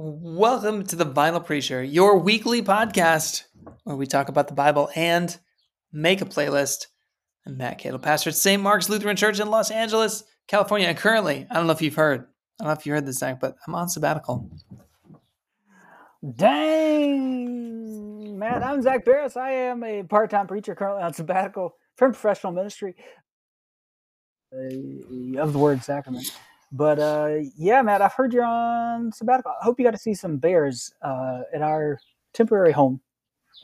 Welcome to the Vinyl Preacher, your weekly podcast where we talk about the Bible and make a playlist. I'm Matt Keadle, pastor at St. Mark's Lutheran Church in Los Angeles, California. And currently, I don't know if you've heard, I don't know if you heard this, Zach, but I'm on sabbatical. Dang, Matt, I'm Zach Parris. I am a part time preacher currently on sabbatical from professional ministry of the word sacrament. But uh, yeah, Matt, I've heard you're on sabbatical. I hope you got to see some bears uh, at our temporary home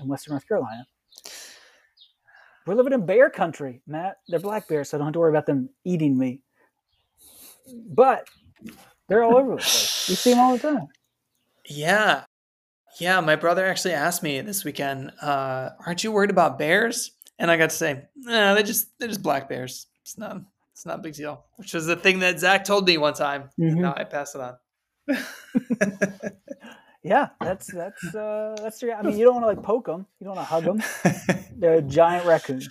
in Western North Carolina. We're living in bear country, Matt. They're black bears, so I don't have to worry about them eating me. But they're all over the place. You see them all the time. Yeah. Yeah. My brother actually asked me this weekend, uh, aren't you worried about bears? And I got to say, nah, they're just, they're just black bears. It's not, it's not a big deal, which was the thing that Zach told me one time. Mm-hmm. Now I pass it on. yeah, that's that's uh, that's. I mean, you don't want to like poke them. You don't want to hug them. They're giant raccoons.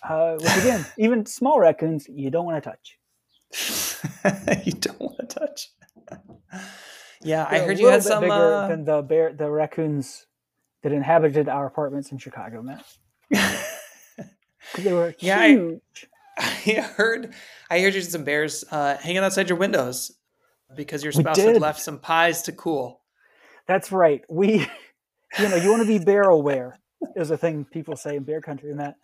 Uh, which again, even small raccoons, you don't want to touch. you don't want to touch. Yeah, They're I heard you had some bigger uh... than the bear, the raccoons that inhabited our apartments in Chicago, man. Cuz they were yeah, huge. I... I heard I heard you some bears uh, hanging outside your windows because your spouse had left some pies to cool. That's right. We, you know, you want to be bear aware is a thing people say in bear country, and that.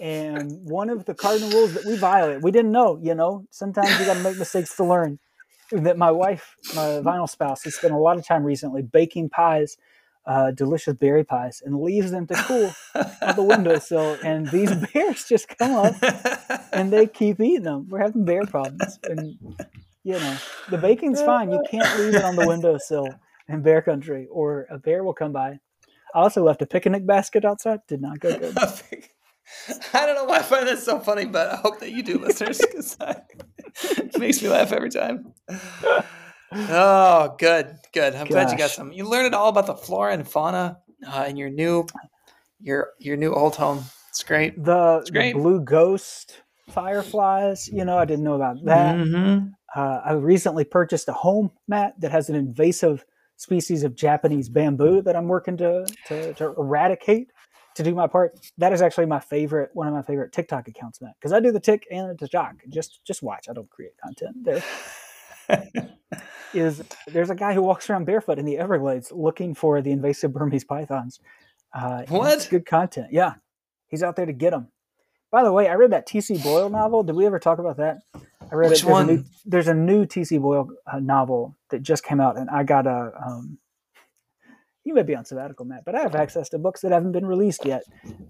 And one of the cardinal rules that we violate, we didn't know. You know, sometimes you got to make mistakes to learn. That my wife, my vinyl spouse, has spent a lot of time recently baking pies uh, delicious berry pies and leaves them to cool on the windowsill. And these bears just come up and they keep eating them. We're having bear problems. And, you know, the baking's fine. You can't leave it on the windowsill in bear country or a bear will come by. I also left a picnic basket outside. Did not go good. I don't know why I find that so funny, but I hope that you do, listeners, because it makes me laugh every time. Oh, good, good. I'm Gosh. glad you got some. You learned it all about the flora and fauna uh, in your new, your your new old home. It's great. The, it's great. the blue ghost fireflies. You know, I didn't know about that. Mm-hmm. Uh, I recently purchased a home Matt that has an invasive species of Japanese bamboo that I'm working to to, to eradicate to do my part. That is actually my favorite, one of my favorite TikTok accounts, Matt, because I do the tick and the TikTok. Just just watch. I don't create content there. is there's a guy who walks around barefoot in the Everglades looking for the invasive Burmese pythons. Uh, what? Good content. Yeah. He's out there to get them. By the way, I read that T.C. Boyle novel. Did we ever talk about that? I read Which it. There's one? A new, there's a new T.C. Boyle uh, novel that just came out, and I got a. Um, you may be on sabbatical, Matt, but I have access to books that haven't been released yet.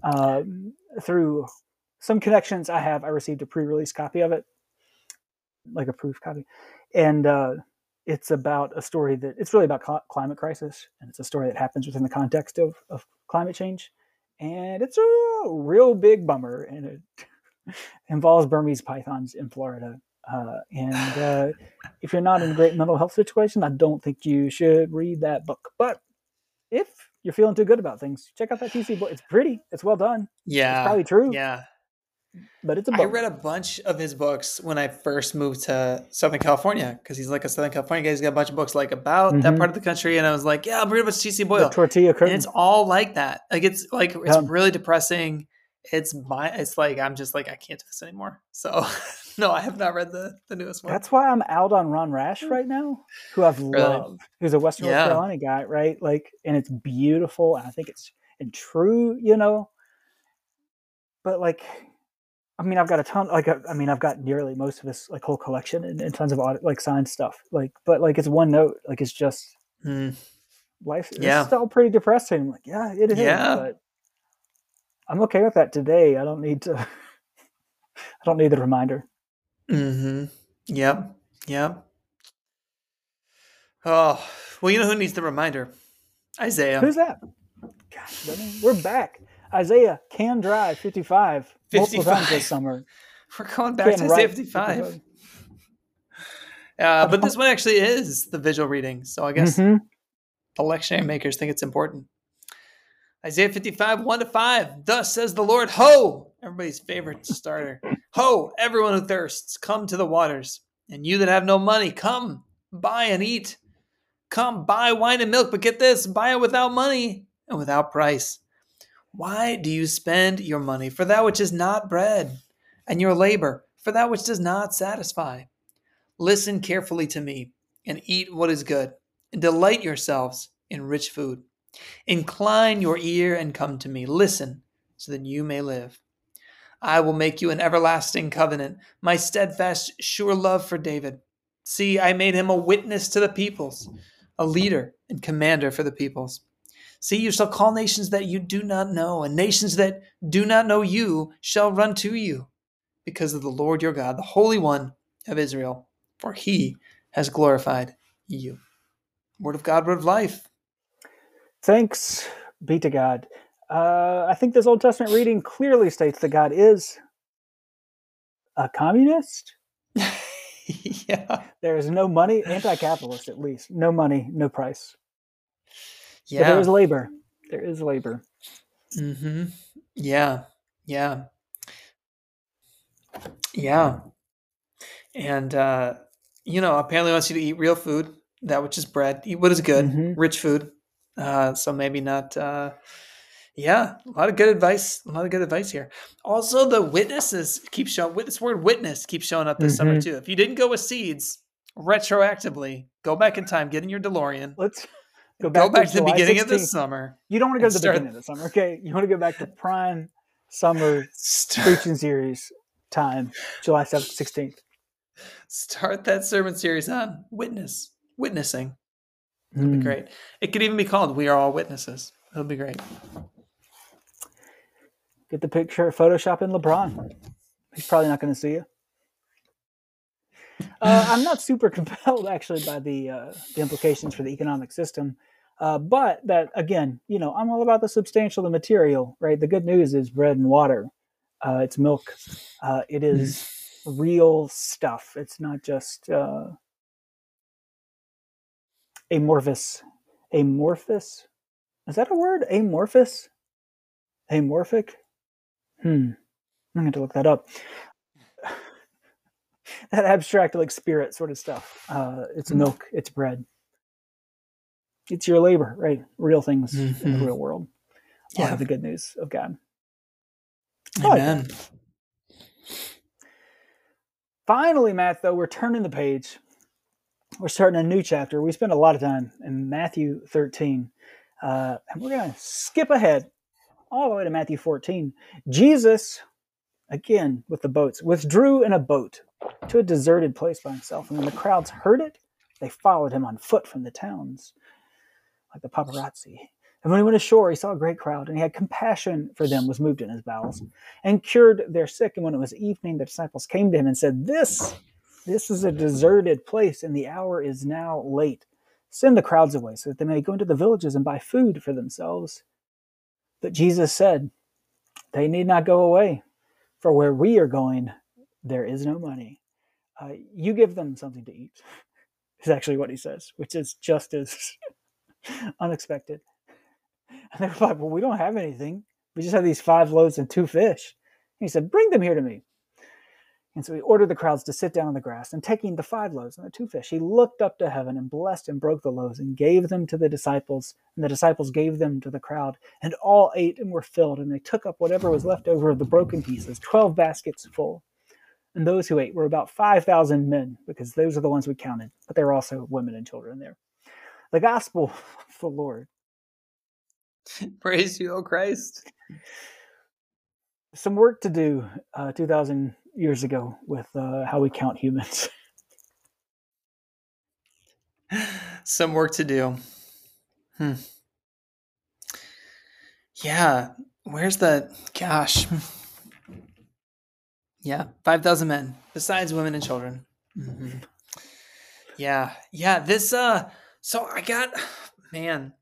Um, through some connections I have, I received a pre-release copy of it, like a proof copy, and uh, it's about a story that it's really about cl- climate crisis and it's a story that happens within the context of, of climate change. And it's a real big bummer and it involves burmese pythons in florida. Uh, and uh, if you're not in a great mental health situation i don't think you should read that book. But if you're feeling too good about things check out that tc book. It's pretty. It's well done. Yeah. it's probably true. Yeah but it's a book. I read a bunch of his books when I first moved to Southern California because he's like a Southern California guy. He's got a bunch of books like about mm-hmm. that part of the country, and I was like, "Yeah, I'll read about T.C. Boyle." The tortilla curtain. And it's all like that. Like it's like it's really depressing. It's my. It's like I'm just like I can't do this anymore. So no, I have not read the the newest one. That's why I'm out on Ron Rash right now, who I've really? loved. Who's a Western yeah. North Carolina guy, right? Like, and it's beautiful, and I think it's and true, you know. But like I mean, I've got a ton. Like, I mean, I've got nearly most of his like whole collection and, and tons of audit, like signed stuff. Like, but like it's one note. Like, it's just mm. life. Yeah, it's still pretty depressing. Like, yeah, it is. Yeah. But I'm okay with that today. I don't need to. I don't need the reminder. Hmm. Yep. Yep. Oh well, you know who needs the reminder? Isaiah. Who's that? Gosh, we're back. Isaiah can drive 55, 55. multiple times this summer. We're going back can to Isaiah 55. Uh, but this one actually is the visual reading. So I guess mm-hmm. the lectionary makers think it's important. Isaiah 55, 1 to 5. Thus says the Lord, Ho! Everybody's favorite starter. Ho! Everyone who thirsts, come to the waters. And you that have no money, come, buy and eat. Come buy wine and milk, but get this buy it without money and without price. Why do you spend your money for that which is not bread, and your labor for that which does not satisfy? Listen carefully to me and eat what is good, and delight yourselves in rich food. Incline your ear and come to me. Listen, so that you may live. I will make you an everlasting covenant, my steadfast, sure love for David. See, I made him a witness to the peoples, a leader and commander for the peoples. See, you shall call nations that you do not know, and nations that do not know you shall run to you, because of the Lord your God, the Holy One of Israel, for he has glorified you. Word of God, word of life. Thanks be to God. Uh, I think this Old Testament reading clearly states that God is a communist. yeah. There is no money, anti capitalist at least. No money, no price. Yeah. But there is labor. There is labor. Mm-hmm. Yeah. Yeah. Yeah. And, uh, you know, apparently wants you to eat real food, that which is bread, eat what is good, Mhm. rich food. Uh, so maybe not, uh, yeah, a lot of good advice. A lot of good advice here. Also, the witnesses keep showing. This word "witness" keeps showing up this summer Mhm. too. If you didn't go with seeds, retroactively, go back in time, get in your DeLorean, Let's go go back, back, to, to the beginning of the summer. You don't want to go to the start- beginning of the summer, okay? You want to go back to prime summer Start, preaching series time, July 7th, 16th. start that sermon series on witness, witnessing. It'll be Mm. great. It could even be called "We Are All Witnesses." It'll be great. Get the picture, Photoshop in LeBron. He's probably not going to see you. Uh, I'm not super compelled actually by the uh, the implications for the economic system, uh, but that again, you know, I'm all about the substantial, the material, right? The good news is bread and water. Uh, it's milk. Uh, it is real stuff. It's not just uh, amorphous. Amorphous? Is that a word? Amorphous? Amorphic? Hmm. I'm going to look that up. that abstract, like spirit sort of stuff. Uh, it's Mhm. milk, it's bread. It's your labor, right? Real things in Mhm. the real world. Yeah. Are the good news of God. Amen. Finally, Matt, though, we're turning the page. We're starting a new chapter. We spent a lot of time in Matthew 13, uh, and we're going to skip ahead all the way to Matthew 14. Jesus, again with the boats, withdrew in a boat to a deserted place by himself. And when the crowds heard it, they followed him on foot from the towns, like the paparazzi. And when he went ashore, he saw a great crowd, and he had compassion for them, was moved in his bowels, and cured their sick. And when it was evening, the disciples came to him and said, This, this is a deserted place, and the hour is now late. Send the crowds away so that they may go into the villages and buy food for themselves. But Jesus said, They need not go away, for where we are going, there is no money. Uh, you give them something to eat, is actually what he says, which is just as unexpected. And they were like, Well, we don't have anything. We just have these five loaves and two fish. And he said, Bring them here to me. And so he ordered the crowds to sit down on the grass, and taking the five loaves and the two fish, he looked up to heaven and blessed and broke the loaves and gave them to the disciples, and the disciples gave them to the crowd. And all ate and were filled, and they took up whatever was left over of the broken pieces, twelve baskets full. And those who ate were about 5,000 men, because those are the ones we counted, but there were also women and children there. The gospel of the Lord. Praise you, O Christ. Some work to do uh, 2,000 years ago with uh, how we count humans. Some work to do. Hmm. Yeah. Where's the gosh? Yeah, five thousand men besides women and children. Mhm. Yeah, yeah. This uh, so I got man.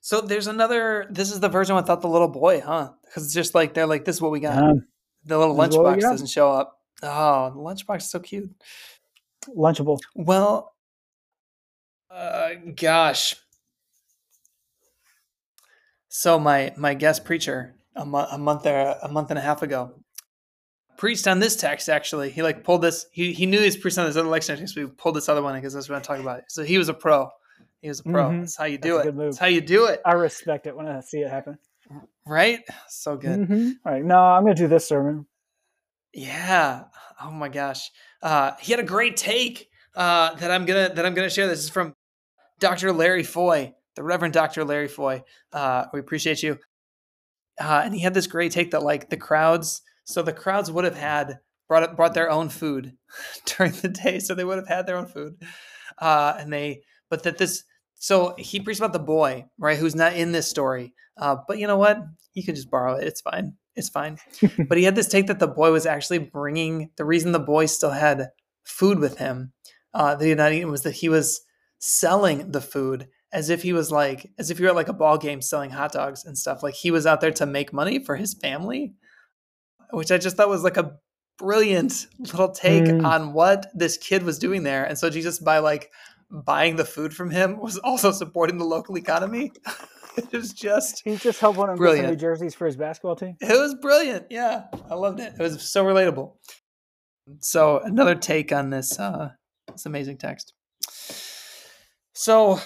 So there's another. This is the version without the little boy, huh? Because it's just like they're like, this is what we got. Um, the little this is what we lunchbox doesn't show up. Oh, the lunchbox is so cute. Lunchable. Well, uh, gosh. So my my guest preacher a, mo- a month or a month and a half ago preached on this text. Actually, he like pulled this. He he knew he was preaching on this other lecture text, but he pulled this other one because that's what I'm talking about. So he was a pro. He was a pro. Mhm. That's how you That's do a it. good move. That's how you do it. I respect it when I see it happen. Right? So good. Mhm. All right, no, I'm going to do this sermon. Yeah. Oh my gosh. Uh, he had a great take uh, that I'm gonna that I'm gonna share. This is from Dr. Larry Foy, the Reverend Dr. Larry Foy. Uh, we appreciate you. Uh, and he had this great take that like the crowds. So the crowds would have had brought brought their own food during the day, so they would have had their own food. Uh, and they, but that this. So he preached about the boy, right, who's not in this story. Uh, but you know what? You can just borrow it. It's fine. It's fine but he had this take that the boy was actually bringing the reason the boy still had food with him uh that he had not eaten was that he was selling the food as if he was like as if you were at like a ball game selling hot dogs and stuff like he was out there to make money for his family which i just thought was like a brilliant little take Mm. on what this kid was doing there and so jesus by like buying the food from him was also supporting the local economy it was just He just helped one of them get new jerseys for his basketball team. it was brilliant. Yeah, I loved it. It was so relatable. So another take on this uh, this amazing text. So,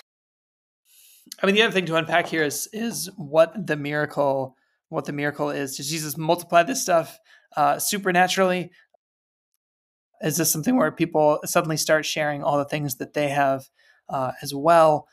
I mean, the other thing to unpack here is is what the miracle what the miracle is. Does Jesus multiply this stuff uh, supernaturally? Is this something where people suddenly start sharing all the things that they have uh, as well?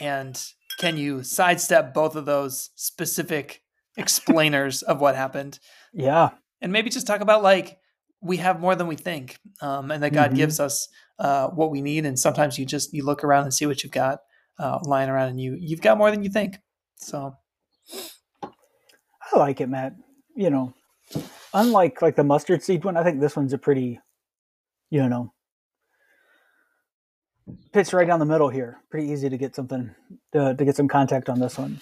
And can you sidestep both of those specific explainers of what happened? Yeah. And maybe just talk about like we have more than we think, um, and that God Mhm. gives us uh, what we need. And sometimes you just you look around and see what you've got uh, lying around, and you you've got more than you think. So I like it, Matt. You know, unlike like the mustard seed one, I think this one's a pretty, you know, fits right down the middle here. Pretty easy to get something to, to get some contact on this one,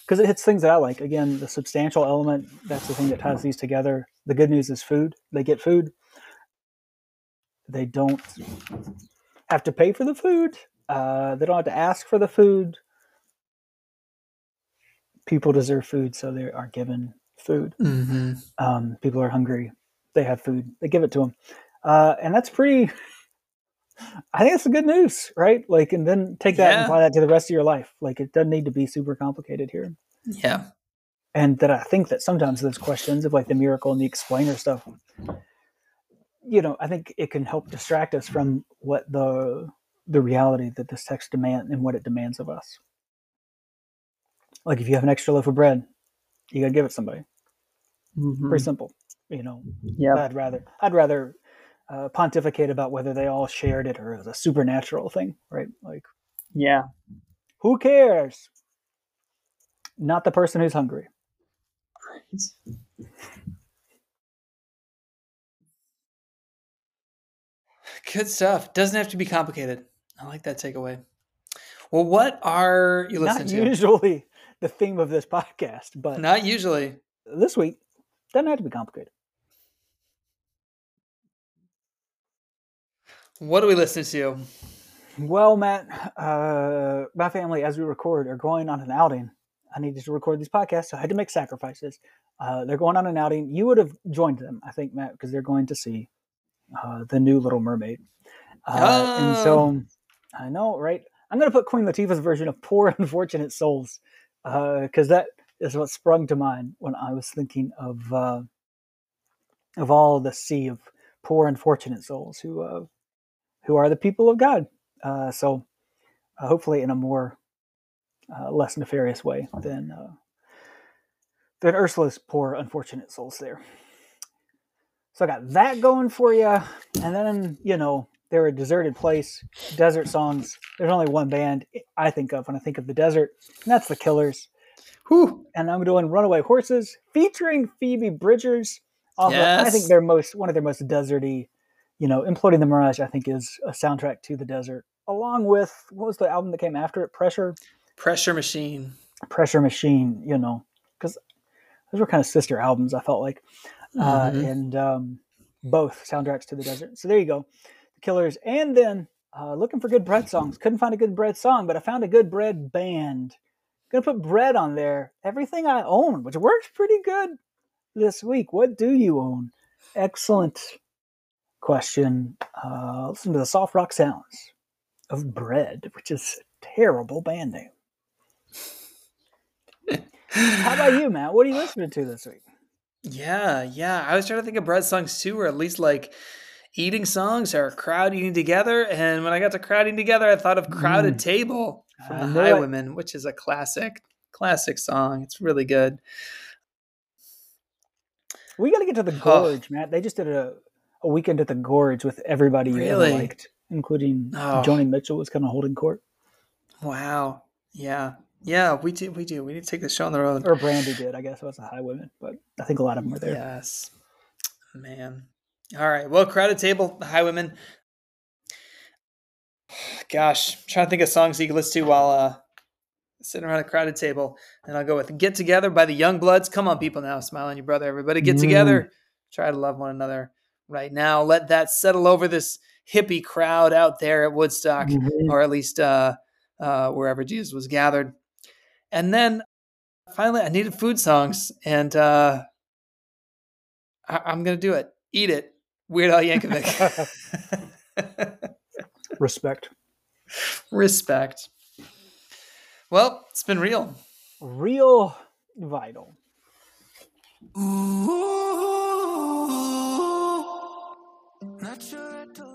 because it hits things that I like. Again, the substantial element that's the thing that ties these together. The good news is food. They get food. They don't have to pay for the food. Uh, they don't have to ask for the food people deserve food, so they are given food. Um, people are hungry, they have food, they give it to them, uh, and that's pretty. I think it's good news, right? Like, and then take that and apply that to the rest of your life. Like, it doesn't need to be super complicated here. yeah, And that I think that sometimes those questions of like the miracle and the explainer stuff, you know, I think it can help distract us from what the the reality that this text demand and what it demands of us. Like, if you have an extra loaf of bread, you got to give it somebody. Pretty simple, you know. yeah, I'd rather I'd rather uh, pontificate about whether they all shared it or it was a supernatural thing, right? Like, yeah. who cares? Not the person who's hungry. Good stuff. Doesn't have to be complicated. I like that takeaway. Well, what are you Not listening to? usually the theme of this podcast, but Not usually. this week doesn't have to be complicated. What are we listening to? Well, Matt, uh, my family, as we record, are going on an outing. I needed to record these podcasts, so I had to make sacrifices. Uh, they're going on an outing. You would have joined them, I think, Matt, because they're going to see uh, the new Little Mermaid. Uh, And so, I know, right? I'm going to put Queen Latifah's version of "Poor Unfortunate Souls" because that is what sprung to mind when I was thinking of uh, of all the sea of poor unfortunate souls who uh, who are the people of God. Uh, so, uh, hopefully, in a more uh, less nefarious way than uh, than Ursula's poor unfortunate souls there. So I got that going for you, and then you know they're a deserted place, desert songs. There's only one band I think of when I think of the desert, and that's the Killers. Whew. And I'm doing "Runaway Horses" featuring Phoebe Bridgers. Off of, I think Yes. their most one of their most deserty, you know, "Imploding the Mirage." I think is a soundtrack to the desert, along with what was the album that came after it? Pressure, Pressure Machine. Pressure Machine. You know, because those were kind of sister albums. I felt like uh, Mhm. and um, both soundtracks to the desert. So there you go, Killers, and then uh, looking for good bread songs. Couldn't find a good bread song, but I found a good bread band. Gonna put bread on there. Everything I own, which works pretty good this week. What do you own? Excellent question. Uh, listen to the soft rock sounds of Bread, which is a terrible band name. How about you, Matt? What are you listening to this week? Yeah, yeah. I was trying to think of Bread songs too, or at least like eating songs or crowd eating together. And when I got to crowding together, I thought of Crowded Mm. Table from I the it. Which is a classic, classic song. It's really good. We got to get to the Oh. Gorge, Matt. They just did a, a weekend at the Gorge with everybody you Really? liked, including Oh. Joni Mitchell was kind of holding court, Wow. Yeah. Yeah, we do. We do. We need to take the show on the road. or Brandi did. I guess it was the Highwomen, but I think a lot of them were there. Yes. Man. All right. Well, crowded table, the Highwomen. Gosh, I'm trying to think of songs you can listen to while uh, sitting around a crowded table. And I'll go with Get Together by the Youngbloods. Come on, people now. Smile on your brother. Everybody get Mm. together. Try to love one another right now. Let that settle over this hippie crowd out there at Woodstock, Mhm. or at least uh, uh, wherever Jesus was gathered. And then finally, I needed food songs. And uh, I- I'm going to do it. Eat it. Weird Al Yankovic. Respect. Respect. Well, it's been real. Real vital. Not sure I told